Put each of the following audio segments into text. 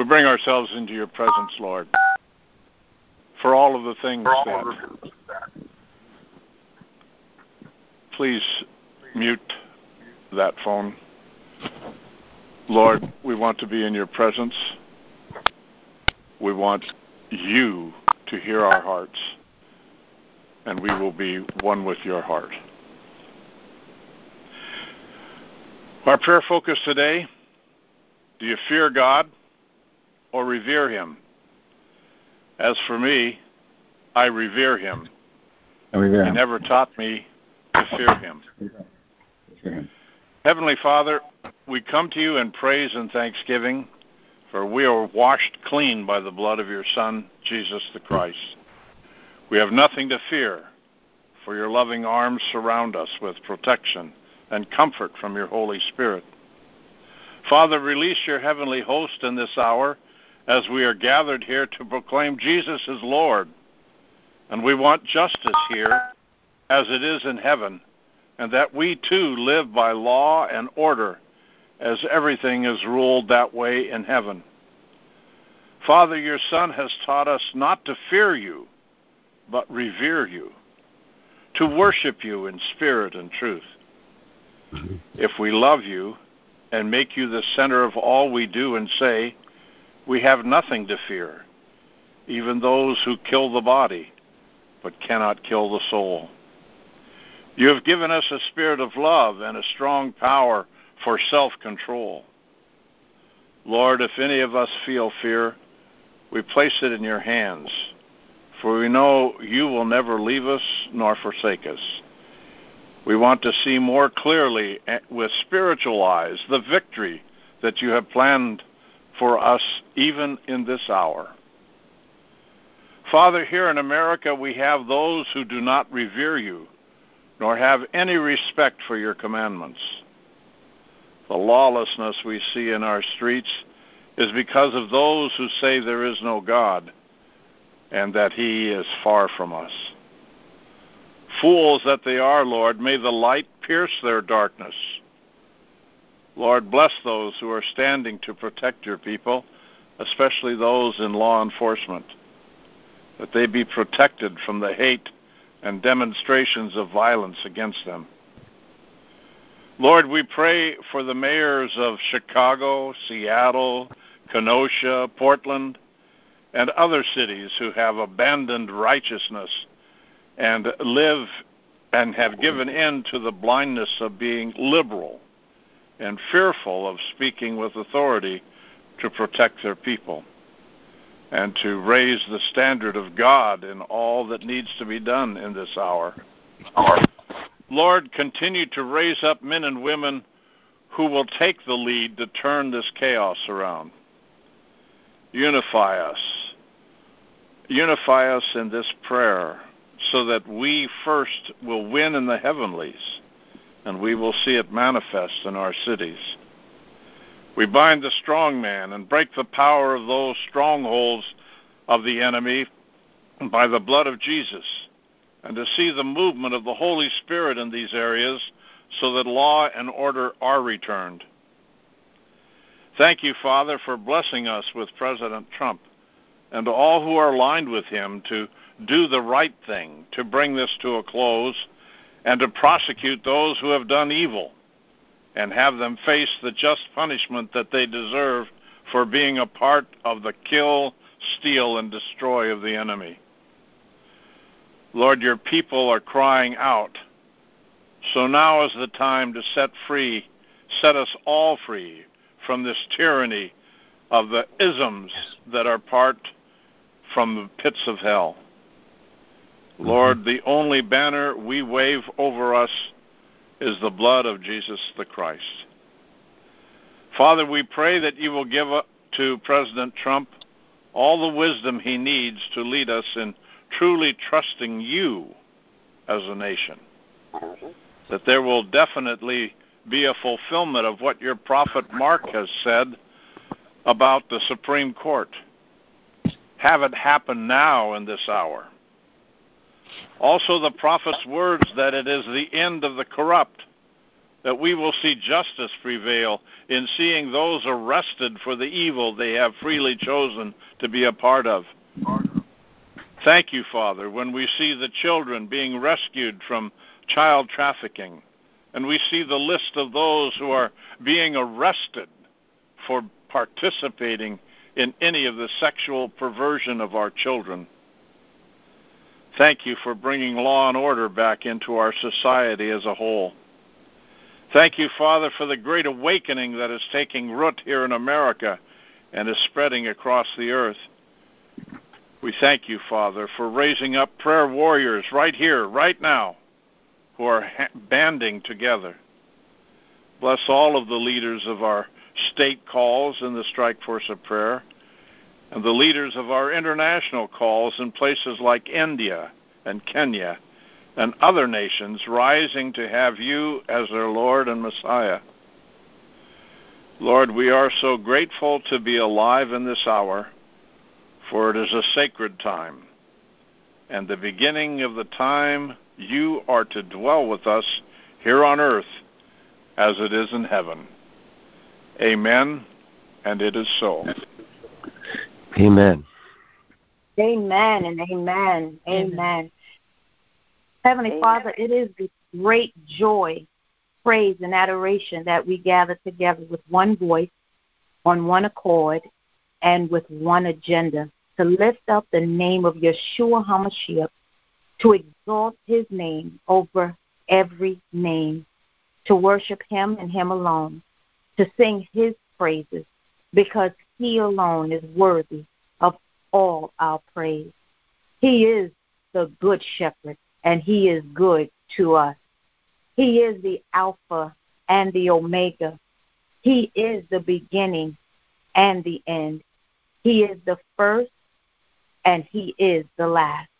We bring ourselves into your presence, Lord, for all of the things that. Please mute that phone. Lord, we want to be in your presence. We want you to hear our hearts, and we will be one with your heart. Our prayer focus today do you fear God or revere Him? As for me, I revere Him. I revere He never taught me to fear Him. Fear him. Heavenly Father, we come to you in praise and thanksgiving, for we are washed clean by the blood of your Son, Jesus the Christ. We have nothing to fear, for your loving arms surround us with protection and comfort from your Holy Spirit. Father, release your heavenly host in this hour as we are gathered here to proclaim Jesus is Lord. And we want justice here as it is in heaven, and that we too live by law and order as everything is ruled that way in heaven. Father, your Son has taught us not to fear you, but revere you, to worship you in spirit and truth. Mm-hmm. If we love you and make you the center of all we do and say, we have nothing to fear, even those who kill the body, but cannot kill the soul. You have given us a spirit of love and a strong power for self control. Lord, if any of us feel fear, we place it in your hands, for we know you will never leave us nor forsake us. We want to see more clearly with spiritual eyes the victory that you have planned for us even in this hour. Father, here in America we have those who do not revere you, nor have any respect for your commandments. The lawlessness we see in our streets is because of those who say there is no God and that he is far from us. Fools that they are, Lord, may the light pierce their darkness. Lord, bless those who are standing to protect your people, especially those in law enforcement, that they be protected from the hate and demonstrations of violence against them. Lord, we pray for the mayors of Chicago, Seattle, Kenosha, Portland, and other cities who have abandoned righteousness and live and have given in to the blindness of being liberal and fearful of speaking with authority to protect their people and to raise the standard of God in all that needs to be done in this hour. Lord, continue to raise up men and women who will take the lead to turn this chaos around. Unify us. Unify us in this prayer so that we first will win in the heavenlies and we will see it manifest in our cities. We bind the strong man and break the power of those strongholds of the enemy by the blood of Jesus, and to see the movement of the Holy Spirit in these areas so that law and order are returned. Thank you, Father, for blessing us with President Trump and all who are aligned with him to do the right thing, to bring this to a close, and to prosecute those who have done evil and have them face the just punishment that they deserve for being a part of the kill, steal, and destroy of the enemy. Lord, your people are crying out. So now is the time to set free, set us all free from this tyranny of the isms that are part from the pits of hell. Lord, the only banner we wave over us is the blood of Jesus the Christ. Father, we pray that you will give to President Trump all the wisdom he needs to lead us in truly trusting you as a nation. That there will definitely be a fulfillment of what your prophet Mark has said about the Supreme Court. Have it happen now in this hour. Also, the prophet's words that it is the end of the corrupt, that we will see justice prevail in seeing those arrested for the evil they have freely chosen to be a part of. Thank you, Father, when we see the children being rescued from child trafficking, and we see the list of those who are being arrested for participating in any of the sexual perversion of our children. Thank you for bringing law and order back into our society as a whole. Thank you, Father, for the great awakening that is taking root here in America and is spreading across the earth. We thank you, Father, for raising up prayer warriors right here, right now, who are banding together. Bless all of the leaders of our state calls in the Strike Force of Prayer and the leaders of our international calls in places like India and Kenya and other nations rising to have you as their Lord and Messiah. Lord, we are so grateful to be alive in this hour, for it is a sacred time, and the beginning of the time you are to dwell with us here on earth as it is in heaven. Amen, and it is so. Amen. Amen and amen. Amen. Heavenly Father, it is with great joy, praise, and adoration that we gather together with one voice, on one accord, and with one agenda to lift up the name of Yeshua HaMashiach, to exalt his name over every name, to worship him and him alone, to sing his praises, because he alone is worthy of all our praise. He is the good shepherd and He is good to us. He is the Alpha and the Omega. He is the beginning and the end. He is the first and He is the last.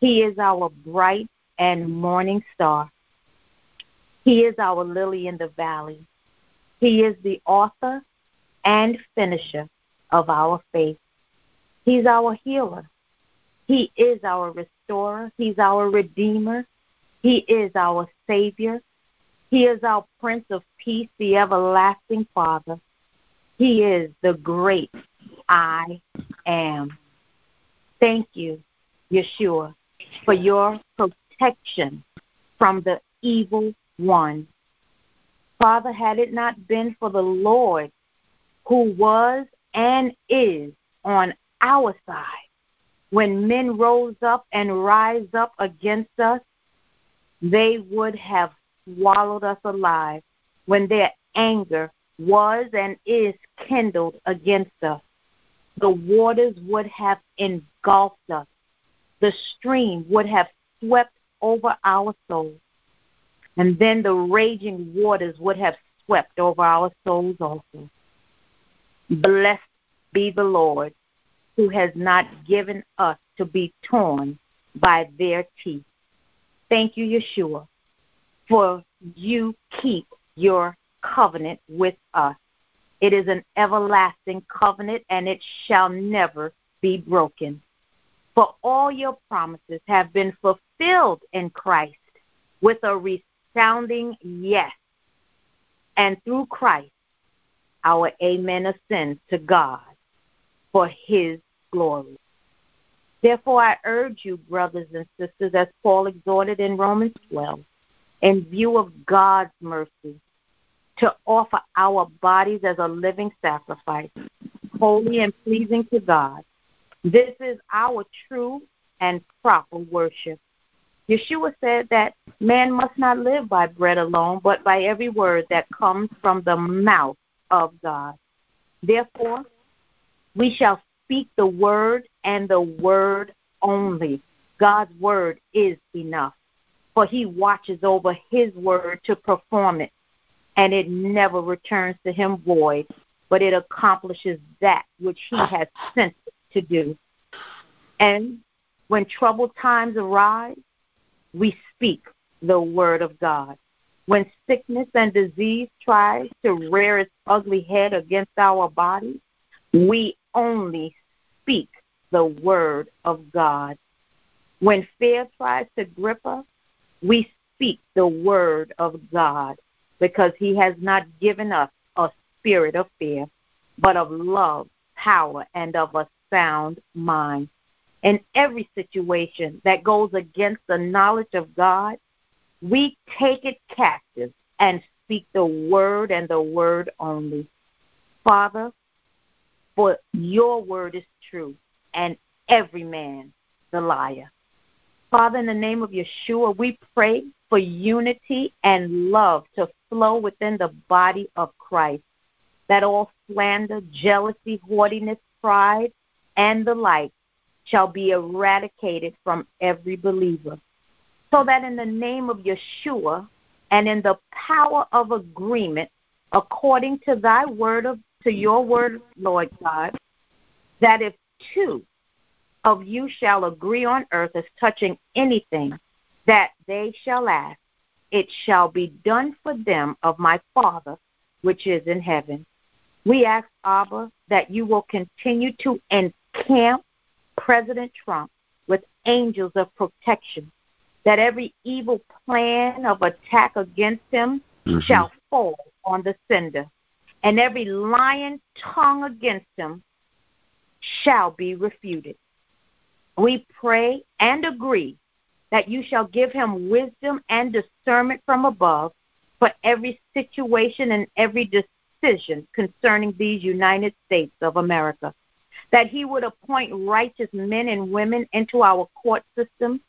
He is our bright and morning star. He is our lily in the valley. He is the author and finisher of our faith. He's our healer. He is our restorer. He's our redeemer. He is our savior. He is our Prince of Peace, the everlasting Father. He is the great I am. Thank you, Yeshua, for your protection from the evil one. Father, had it not been for the Lord who was and is on our side, when men rose up and rise up against us, they would have swallowed us alive when their anger was and is kindled against us. The waters would have engulfed us. The stream would have swept over our souls. And then the raging waters would have swept over our souls also. Blessed be the Lord who has not given us to be torn by their teeth. Thank you, Yeshua, for you keep your covenant with us. It is an everlasting covenant and it shall never be broken. For all your promises have been fulfilled in Christ with a resounding yes. And through Christ, our amen ascends to God for his glory. Therefore, I urge you, brothers and sisters, as Paul exhorted in Romans 12, in view of God's mercy, to offer our bodies as a living sacrifice, holy and pleasing to God. This is our true and proper worship. Yeshua said that man must not live by bread alone, but by every word that comes from the mouth of God. Therefore, we shall speak the word and the word only. God's word is enough, for he watches over his word to perform it, and it never returns to him void, but it accomplishes that which he has sent it to do. And when troubled times arise, we speak the word of God. When sickness and disease tries to rear its ugly head against our bodies, we only speak the word of God. When fear tries to grip us, we speak the word of God. because he has not given us a spirit of fear, but of love, power, and of a sound mind. In every situation that goes against the knowledge of God, we take it captive and speak the word and the word only. Father, for your word is true, and every man the liar. Father, in the name of Yeshua, we pray for unity and love to flow within the body of Christ, that all slander, jealousy, haughtiness, pride, and the like shall be eradicated from every believer. So that in the name of Yeshua and in the power of agreement, according to thy word of to your word, Lord God, that if two of you shall agree on earth as touching anything that they shall ask, it shall be done for them of my Father which is in heaven. We ask, Abba, that you will continue to encamp President Trump with angels of protection, that every evil plan of attack against him mm-hmm. shall fall on the sender, and every lying tongue against him shall be refuted. We pray and agree that you shall give him wisdom and discernment from above for every situation and every decision concerning these United States of America. That he would appoint righteous men and women into our court system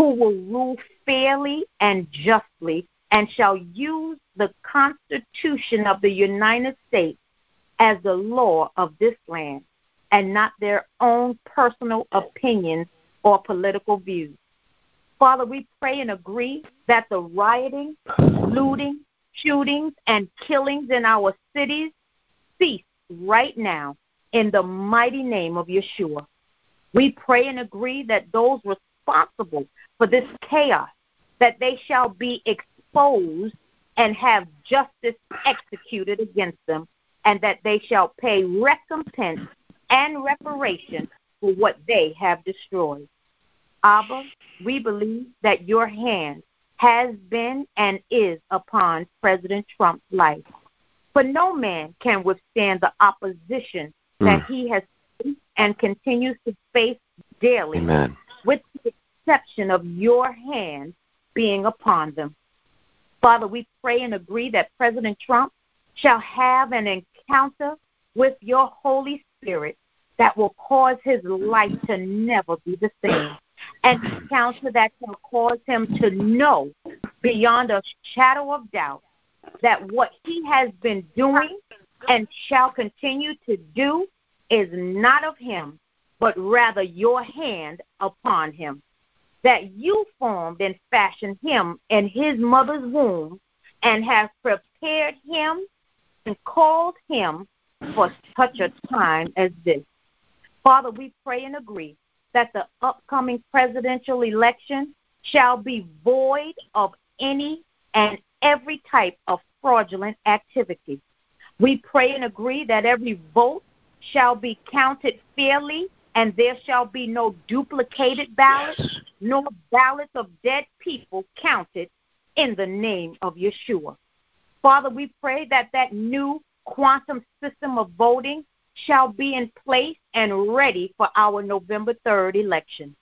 who will rule fairly and justly and shall use the Constitution of the United States as the law of this land and not their own personal opinions or political views. Father, we pray and agree that the rioting, looting, shootings, and killings in our cities cease right now in the mighty name of Yeshua. We pray and agree that those responsible for this chaos, that they shall be exposed and have justice executed against them, and that they shall pay recompense and reparation for what they have destroyed. Abba, we believe that your hand has been and is upon President Trump's life. For no man can withstand the opposition mm. that he has and continues to face daily, Amen. With the exception of your hand being upon them. Father, we pray and agree that President Trump shall have an encounter with your Holy Spirit that will cause his life to never be the same. An encounter that shall cause him to know beyond a shadow of doubt that what he has been doing and shall continue to do is not of him, but rather your hand upon him. That you formed and fashioned him in his mother's womb and have prepared him and called him for such a time as this. Father, we pray and agree that the upcoming presidential election shall be void of any and every type of fraudulent activity. We pray and agree that every vote shall be counted fairly and there shall be no duplicated ballots nor ballots of dead people counted in the name of Yeshua. Father, we pray that that new quantum system of voting shall be in place and ready for our November 3rd election.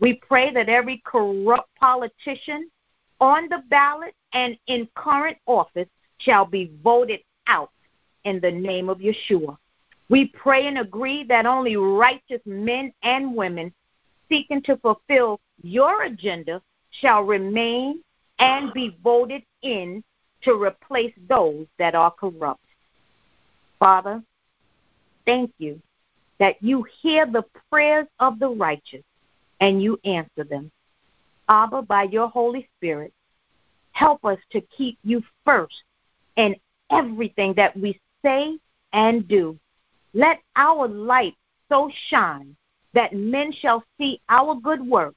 We pray that every corrupt politician on the ballot and in current office shall be voted out in the name of Yeshua. We pray and agree that only righteous men and women seeking to fulfill your agenda shall remain and be voted in to replace those that are corrupt. Father, thank you that you hear the prayers of the righteous and you answer them. Abba, by your Holy Spirit, help us to keep you first in everything that we say and do. Let our light so shine that men shall see our good works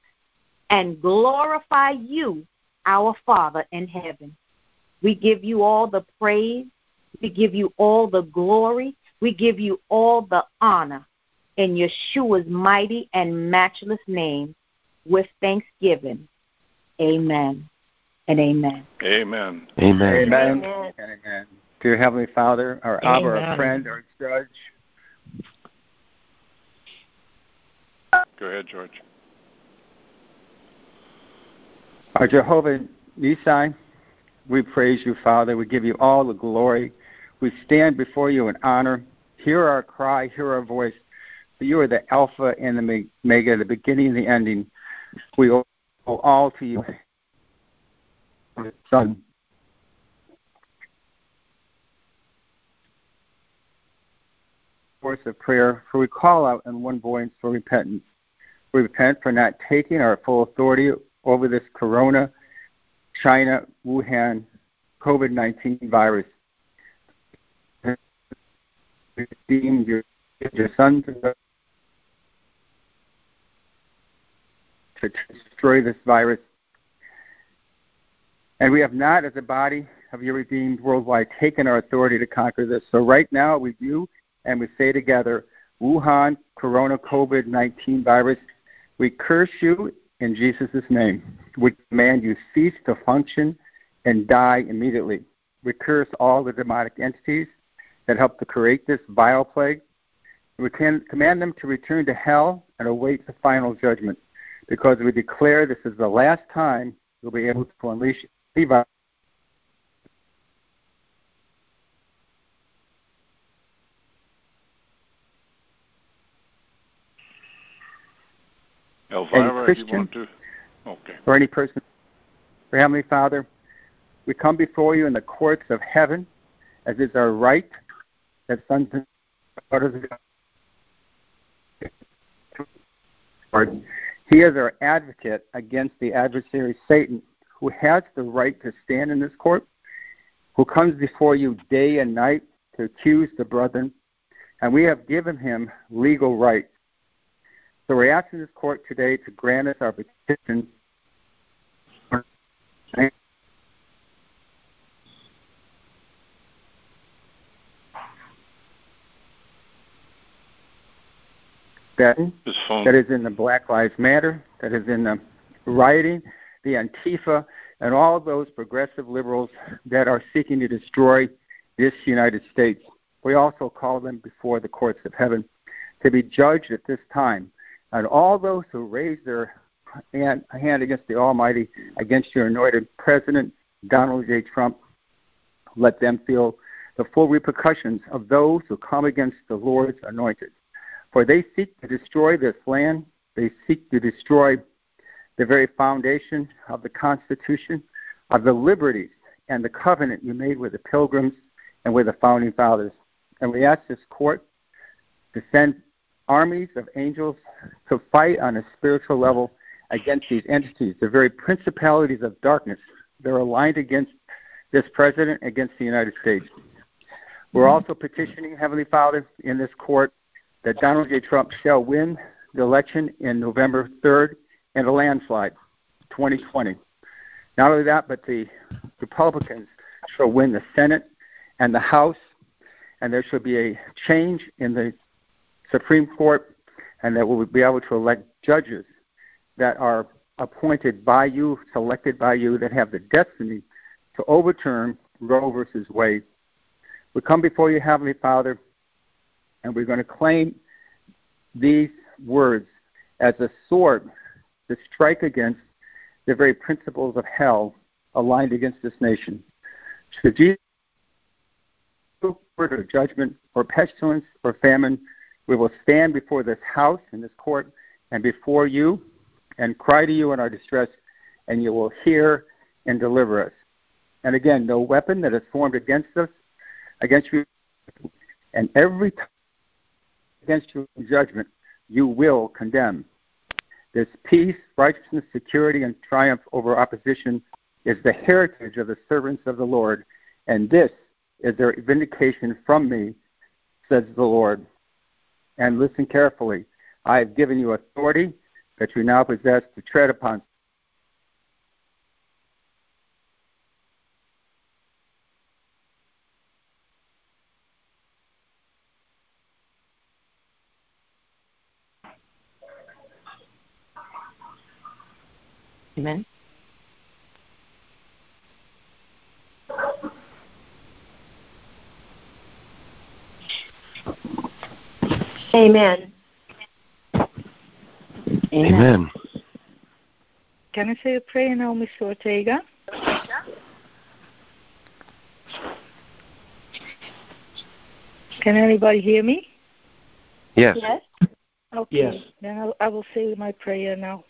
and glorify you, our Father in heaven. We give you all the praise. We give you all the glory. We give you all the honor in Yeshua's mighty and matchless name with thanksgiving. Amen. and amen. Amen. Amen. Amen. Amen. And amen. Dear Heavenly Father, our Abba, our friend, our judge, Go ahead, George. our Jehovah Nissi, we praise you, Father. We give you all the glory. We stand before you in honor. Hear our cry, hear our voice. You are the Alpha and the Omega, the beginning and the ending. We owe all to you, Son. Voice of prayer, for we call out in one voice for repentance. We repent for not taking our full authority over this corona, China, Wuhan, COVID 19 virus. Redeemed your, your son to to destroy this virus. And we have not, as a body of your redeemed worldwide, taken our authority to conquer this. So right now we do, and we say together, Wuhan Corona COVID 19 virus, we curse you in Jesus' name. We command you cease to function and die immediately. We curse all the demonic entities that helped to create this vile plague. We can command them to return to hell and await the final judgment because we declare this is the last time we'll be able to unleash the Elvira, Christian- you want to? Okay. or any person. For Heavenly Father, we come before you in the courts of heaven, as is our right, as sons and daughters of God. Lord, He is our advocate against the adversary Satan, who has the right to stand in this court, who comes before you day and night to accuse the brethren, and we have given him legal rights. So we're asking this court today to grant us our petition that, that is in the Black Lives Matter, that is in the rioting, the Antifa, and all those progressive liberals that are seeking to destroy this United States. We also call them before the courts of heaven to be judged at this time. And all those who raise their hand, against the Almighty, against your anointed President, Donald J. Trump, let them feel the full repercussions of those who come against the Lord's anointed. For they seek to destroy this land, they seek to destroy the very foundation of the Constitution, of the liberties and the covenant you made with the pilgrims and with the founding fathers. And we ask this court to send armies of angels to fight on a spiritual level against these entities, the very principalities of darkness that are aligned against this president, against the United States. We're also petitioning Heavenly Father in this court that Donald J. Trump shall win the election in November 3rd in a landslide, 2020. Not only that, but the Republicans shall win the Senate and the House, and there shall be a change in the Supreme Court, and that we'll be able to elect judges that are appointed by you, selected by you, that have the destiny to overturn Roe versus Wade. We come before you, Heavenly Father, and we're going to claim these words as a sword to strike against the very principles of hell aligned against this nation. Should Jesus judgment or pestilence or famine, we will stand before this house and this court and before you and cry to you in our distress, and you will hear and deliver us. And again, no weapon that is formed against us, against you, and every time against you in judgment, you will condemn. This peace, righteousness, security, and triumph over opposition is the heritage of the servants of the Lord, and this is their vindication from me, says the Lord. And listen carefully. I have given you authority that you now possess to tread upon Amen. Amen. Amen. Can I say a prayer now, Mr. Ortega? Can anybody hear me? Yes. Yes. Okay. Yes. Then I'll, I will say my prayer now.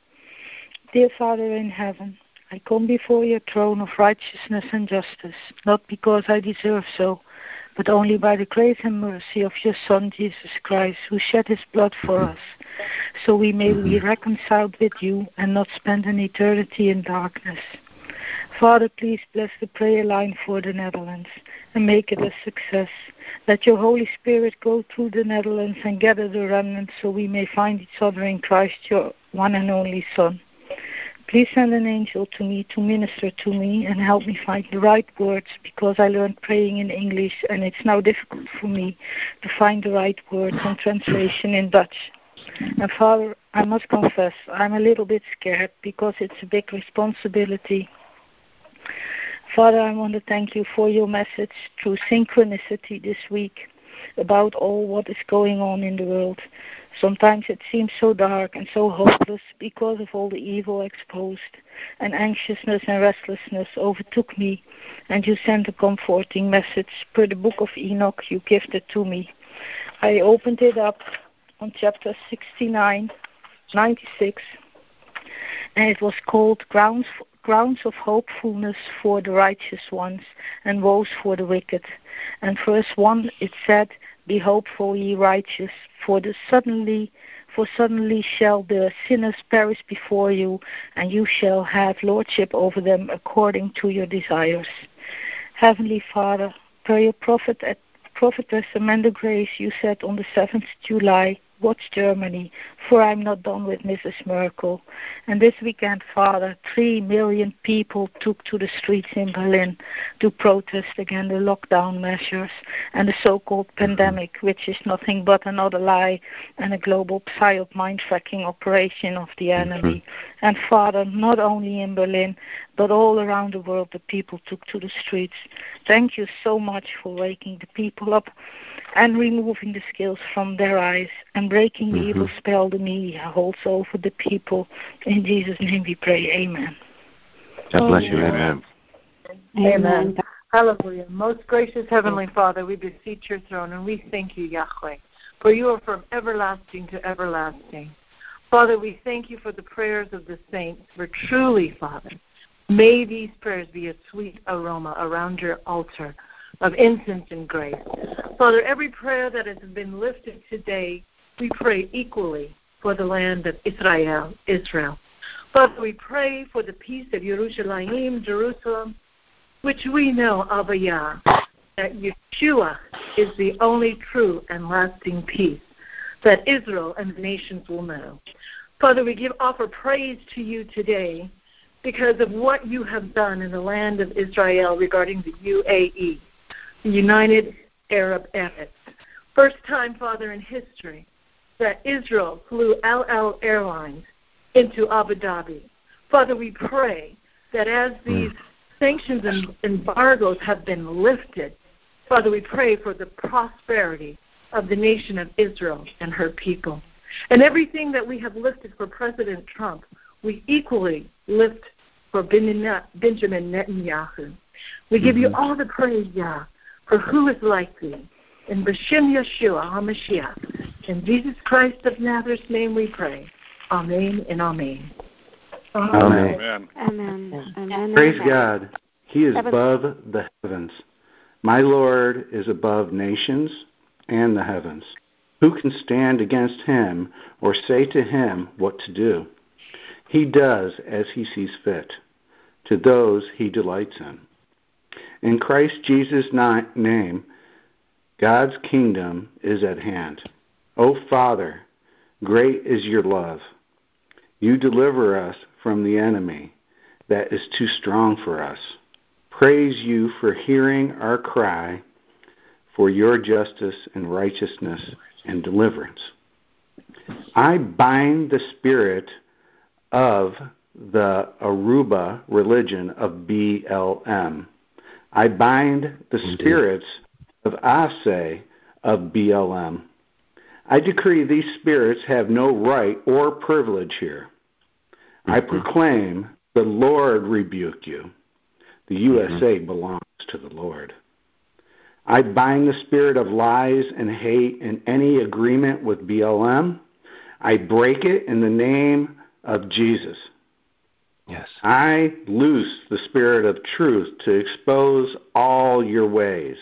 Dear Father in heaven, I come before your throne of righteousness and justice, not because I deserve so, but only by the grace and mercy of your Son, Jesus Christ, who shed his blood for us, so we may be mm-hmm. reconciled with you and not spend an eternity in darkness. Father, please bless the prayer line for the Netherlands and make it a success. Let your Holy Spirit go through the Netherlands and gather the remnant so we may find each other in Christ, your one and only Son. Please send an angel to me to minister to me and help me find the right words because I learned praying in English and it's now difficult for me to find the right words and translation in Dutch. And Father, I must confess, I'm a little bit scared because it's a big responsibility. Father, I want to thank you for your message through synchronicity this week about all what is going on in the world. Sometimes it seems so dark and so hopeless because of all the evil exposed, and anxiousness and restlessness overtook me, and you sent a comforting message per the book of Enoch you gifted to me. I opened it up on chapter 69, 96, and it was called Grounds grounds of hopefulness for the righteous ones and woes for the wicked. And verse one it said, Be hopeful, ye righteous, for the suddenly for suddenly shall the sinners perish before you, and you shall have lordship over them according to your desires. Heavenly Father, per your prophet at prophetess Amanda Grace, you said on the seventh July, Watch Germany, for I'm not done with Mrs. Merkel. And this weekend, Father, three million people took to the streets in Berlin to protest against the lockdown measures and the so-called mm-hmm. pandemic, which is nothing but another lie and a global psyop mind tracking operation of the enemy. And Father, not only in Berlin, but all around the world, the people took to the streets. Thank you so much for waking the people up and removing the scales from their eyes and breaking the mm-hmm. evil spell the media holds over the people. In Jesus' name we pray. Amen. God bless you. Amen. Amen. Hallelujah. Most gracious Heavenly Father, we beseech your throne and we thank you, Yahweh, for you are from everlasting to everlasting. Father, we thank you for the prayers of the saints, for truly, Father, may these prayers be a sweet aroma around your altar of incense and grace. Father, every prayer that has been lifted today, we pray equally for the land of Israel, Israel. Father, we pray for the peace of Jerusalem, Jerusalem, which we know, Abba that Yeshua is the only true and lasting peace that Israel and the nations will know. Father, we give offer praise to you today because of what you have done in the land of Israel regarding the UAE, United Arab Emirates. First time, Father, in history that Israel flew El Al Airlines into Abu Dhabi. Father, we pray that as hmm. these sanctions and embargoes have been lifted, Father, we pray for the prosperity of the nation of Israel and her people. And everything that we have lifted for President Trump, we equally lift for Benjamin Netanyahu. We give you mm-hmm. all the praise, Yah, for who is like thee. In B'Shem Yeshua HaMashiach, in Jesus Christ of Nazareth's name we pray. Amen and amen. Amen. Amen. Amen. Amen. Praise Amen. God. He is above the heavens. My Lord is above nations and the heavens. Who can stand against him or say to him what to do? He does as he sees fit to those he delights in. In Christ Jesus' name, God's kingdom is at hand. O Father, great is your love. You deliver us from the enemy that is too strong for us. Praise you for hearing our cry for your justice and righteousness and deliverance. I bind the spirit of the Yoruba religion of BLM. I bind the spirits of Ase of BLM. I decree these spirits have no right or privilege here. I Mhm. proclaim the Lord rebuke you. The USA Mm-hmm. belongs to the Lord. I bind the spirit of lies and hate in any agreement with BLM. I break it in the name of Jesus. Yes. I loose the spirit of truth to expose all your ways.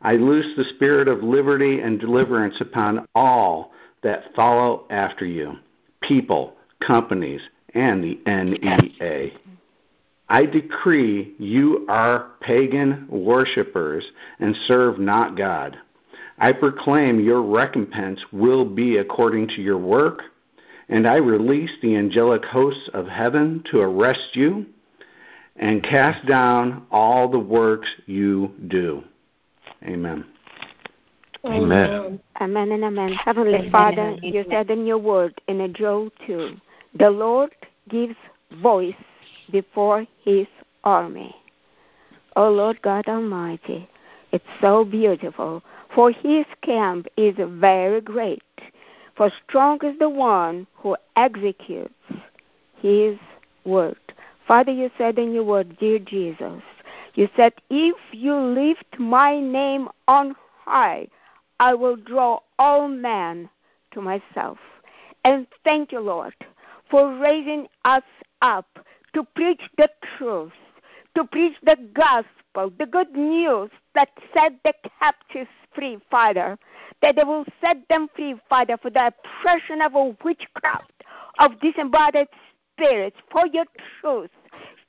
I loose the spirit of liberty and deliverance upon all that follow after you people, companies, and the NEA. I decree you are pagan worshippers and serve not God. I proclaim your recompense will be according to your work, and I release the angelic hosts of heaven to arrest you and cast down all the works you do. Amen. Amen. Amen and amen. Heavenly Amen. Father, Amen. you said in your word in a Joel 2, the Lord gives voice before his army. O Lord God Almighty, it's so beautiful, for his camp is very great. For strong is the one who executes his word. Father, you said in your word, dear Jesus, you said, if you lift my name on high, I will draw all men to myself. And thank you, Lord, for raising us up to preach the truth, to preach the gospel, the good news that set the captives free, Father, that they will set them free, Father, for the oppression of a witchcraft, of disembodied spirits, for your truth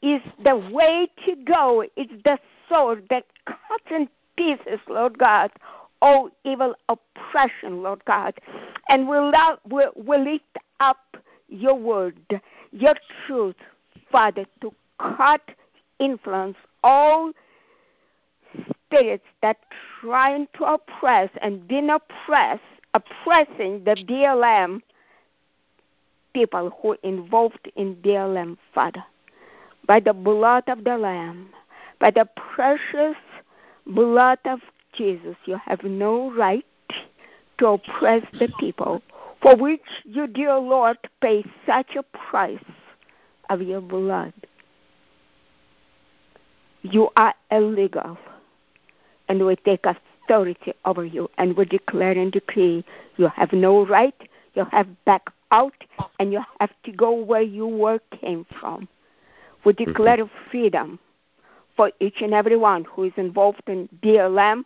is the way to go. It's the sword that cuts in pieces, Lord God, all evil oppression, Lord God. And we'll, we'll, we'll lift up your word, your truth, Father, to cut influence all spirits that trying to oppress and been oppressed, oppressing the BLM people who involved in BLM, Father. By the blood of the Lamb, by the precious blood of Jesus, you have no right to oppress the people, for which you, dear Lord, pay such a price of your blood. You are illegal, and we take authority over you, and we declare and decree you have no right, you have back out, and you have to go where you were came from. We declare mm-hmm. freedom for each and every one who is involved in BLM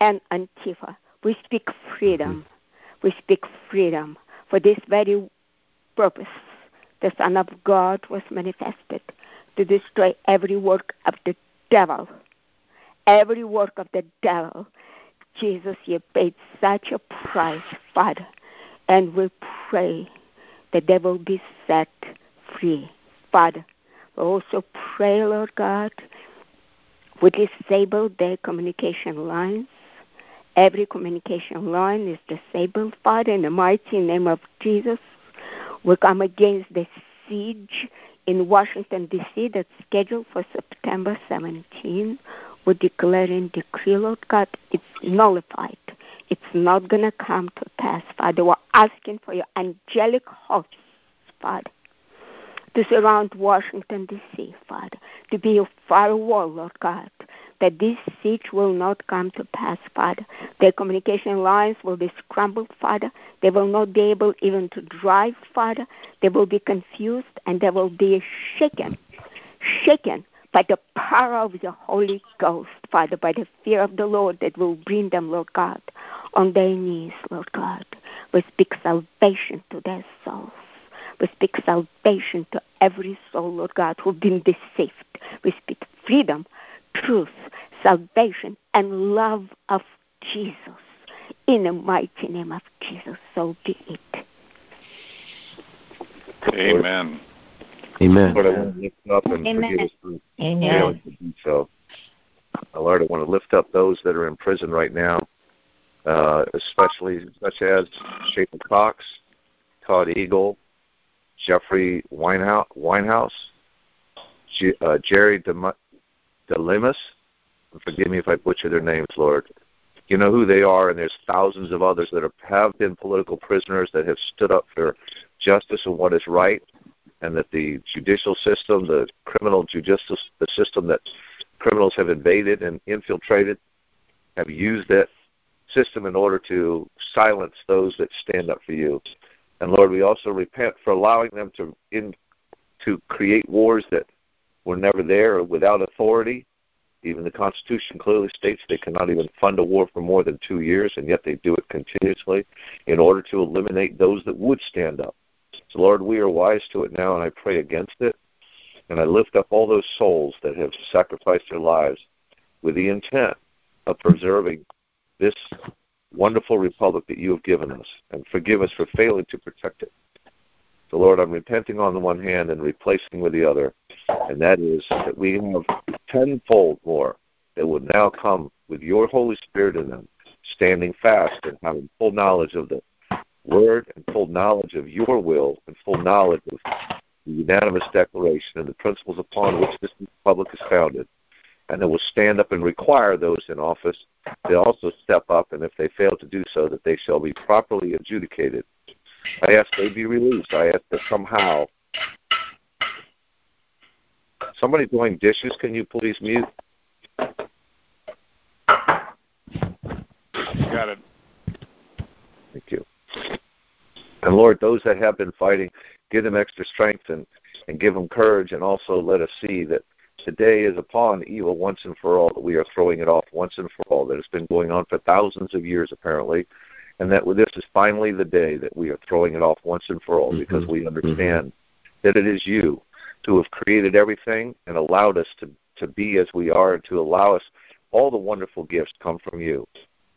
and Antifa. We speak freedom. Mm-hmm. We speak freedom for this very purpose. The Son of God was manifested to destroy every work of the devil. Every work of the devil. Jesus, you paid such a price, Father. And we pray they will be set free. Father, we also pray, Lord God, we disable their communication lines. Every communication line is disabled, Father, in the mighty name of Jesus. We come against the siege in Washington, D.C. that's scheduled for September 17. We declare and decree, Lord God, it's nullified. It's not going to come to pass, Father. We're asking for your angelic hosts, Father, to surround Washington, D.C., Father, to be a firewall, Lord God, that this siege will not come to pass, Father. Their communication lines will be scrambled, Father. They will not be able even to drive, Father. They will be confused and they will be shaken, shaken by the power of the Holy Ghost, Father, by the fear of the Lord that will bring them, Lord God, on their knees, Lord God. We speak salvation to their souls. We speak salvation to every soul, Lord God, who've been deceived. We speak freedom, truth, salvation, and love of Jesus. In the mighty name of Jesus, so be it. Amen. Amen. Lord, I want to lift up and Amen. forgive us for failing to do so. Lord, I want to lift up those that are in prison right now, uh, especially such as Shapen Cox, Todd Eagle, Jeffrey Winehouse, Winehouse G, uh, Jerry DeLemus. Forgive me if I butcher their names, Lord. You know who they are, and there's thousands of others that have been political prisoners that have stood up for justice and what is right, and that the judicial system, the criminal judicial the system that criminals have invaded and infiltrated, have used that system in order to silence those that stand up for you. And Lord, we also repent for allowing them to in to create wars that were never there or without authority. Even the Constitution clearly states they cannot even fund a war for more than two years, and yet they do it continuously in order to eliminate those that would stand up. So, Lord, we are wise to it now, and I pray against it. And I lift up all those souls that have sacrificed their lives with the intent of preserving this wonderful republic that you have given us, and forgive us for failing to protect it. So, Lord, I'm repenting on the one hand and replacing with the other, and that is that we have tenfold more that would now come with your Holy Spirit in them, standing fast and having full knowledge of the Word and full knowledge of your will and full knowledge of the unanimous declaration and the principles upon which this republic is founded and it will stand up and require those in office to also step up, and if they fail to do so, that they shall be properly adjudicated. I ask they be released. I ask that somehow somebody doing dishes. Can you please mute? Got it. Thank you. And Lord, those that have been fighting, give them extra strength and, and give them courage, and also let us see that today is upon evil once and for all, that we are throwing it off once and for all, that it's been going on for thousands of years apparently, and that this is finally the day that we are throwing it off once and for all mm-hmm. because we understand mm-hmm. that it is you who have created everything and allowed us to, to be as we are and to allow us all the wonderful gifts come from you.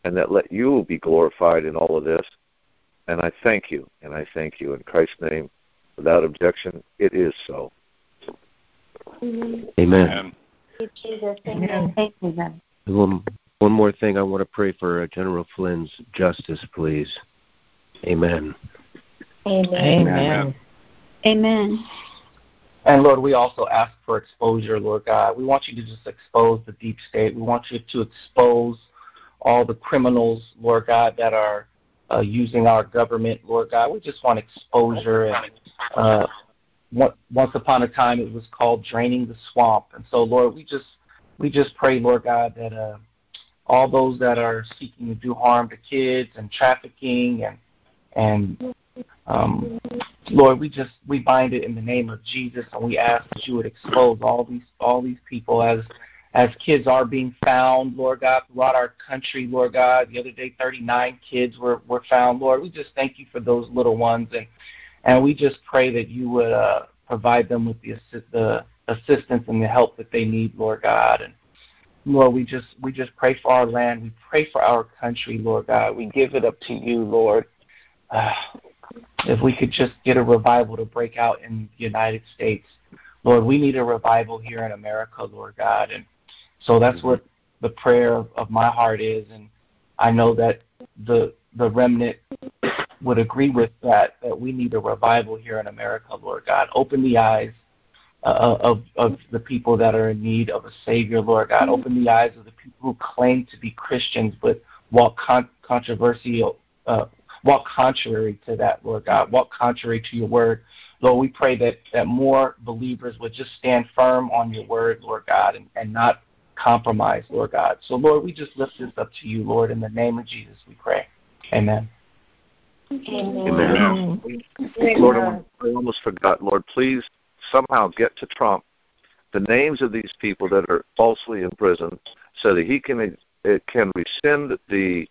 And that let you be glorified in all of this. And I thank you, and I thank you in Christ's name. Without objection, it is so. Amen. Amen. Amen. One, one more thing, I want to pray for uh, General Flynn's justice, please. Amen. Amen. Amen. Amen. And Lord, we also ask for exposure, Lord God. We want you to just expose the deep state. We want you to expose all the criminals, Lord God, that are uh, using our government, Lord God. We just want exposure and uh, once upon a time it was called draining the swamp. And so, Lord, we just we just pray, Lord God, that uh, all those that are seeking to do harm to kids and trafficking and and um, Lord, we just we bind it in the name of Jesus, and we ask that you would expose all these all these people as as kids are being found, Lord God, throughout our country, Lord God. The other day, 39 kids were were found, Lord. We just thank you for those little ones and and we just pray that you would uh, provide them with the, the assistance and the help that they need, Lord God. And Lord, we just we just pray for our land. We pray for our country, Lord God. We give it up to you, Lord. Uh, if we could just get a revival to break out in the United States, Lord, we need a revival here in America, Lord God. And so that's what the prayer of, my heart is. And I know that the the remnant would agree with that, that we need a revival here in America, Lord God. Open the eyes uh, of, of the people that are in need of a Savior, Lord God. Open the eyes of the people who claim to be Christians but walk con- controversial, uh, walk contrary to that, Lord God. Walk contrary to your word. Lord, we pray that, that more believers would just stand firm on your word, Lord God, and, and not compromise, Lord God. So, Lord, we just lift this up to you, Lord. In the name of Jesus, we pray. Amen. Amen. Amen. Lord, I almost forgot. Lord, please somehow get to Trump the names of these people that are falsely in prison, so that he can it can rescind the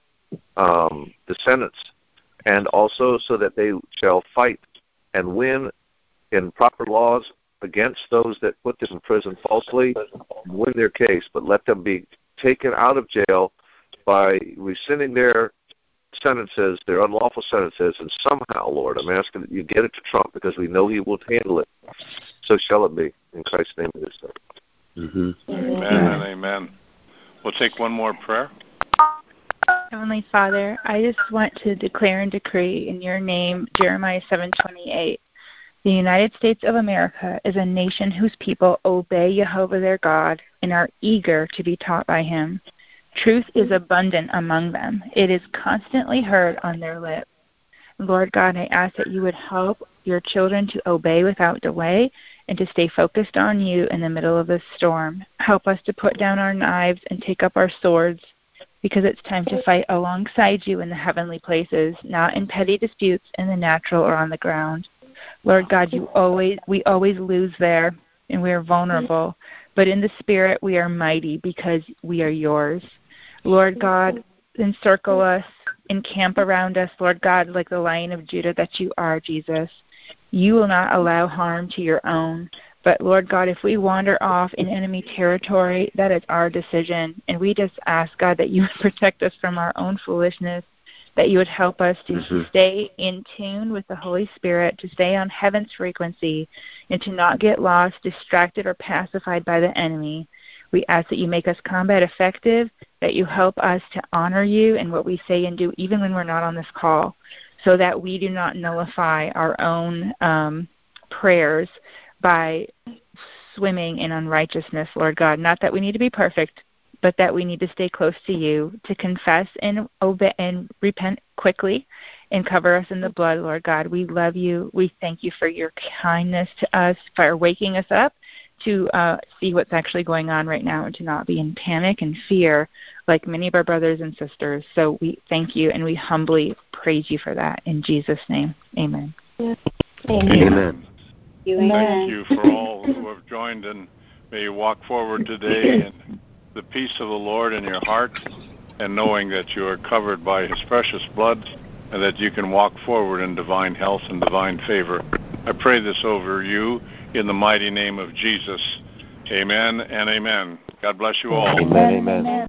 um, the sentence, and also so that they shall fight and win in proper laws against those that put them in prison falsely and win their case, but let them be taken out of jail by rescinding their sentences, their unlawful sentences, and somehow, Lord, I'm asking that you get it to Trump because we know he will handle it. So shall it be. In Christ's name it is so. Mm-hmm. Amen and amen. We'll take one more prayer. Heavenly Father, I just want to declare and decree in your name, Jeremiah 7:28. The United States of America is a nation whose people obey Jehovah their God and are eager to be taught by him. Truth is abundant among them, it is constantly heard on their lips. Lord God, I ask that you would help your children to obey without delay and to stay focused on you in the middle of this storm. Help us to put down our knives and take up our swords because it's time to fight alongside you in the heavenly places, not in petty disputes in the natural or on the ground. Lord God, you always we always lose there and we are vulnerable, but in the spirit we are mighty because we are yours. Lord God, encircle us, encamp around us, Lord God, like the lion of Judah that you are, Jesus. You will not allow harm to your own. But Lord God, if we wander off in enemy territory, that is our decision. And we just ask, God, that you protect us from our own foolishness, that you would help us to mm-hmm. stay in tune with the Holy Spirit, to stay on heaven's frequency, and to not get lost, distracted, or pacified by the enemy. We ask that you make us combat effective, that you help us to honor you in what we say and do, even when we're not on this call, so that we do not nullify our own um, prayers by swimming in unrighteousness, Lord God. Not that we need to be perfect, but that we need to stay close to you, to confess and obey and repent quickly and cover us in the blood, Lord God. We love you. We thank you for your kindness to us, for waking us up to uh, see what's actually going on right now and to not be in panic and fear like many of our brothers and sisters. So we thank you and we humbly praise you for that. In Jesus' name, amen. Amen. amen. Thank you for all who have joined, and may you walk forward today in the peace of the Lord in your heart, and knowing that you are covered by His precious blood, and that you can walk forward in divine health and divine favor. I pray this over you in the mighty name of Jesus. Amen and amen. God bless you all. Amen. Amen.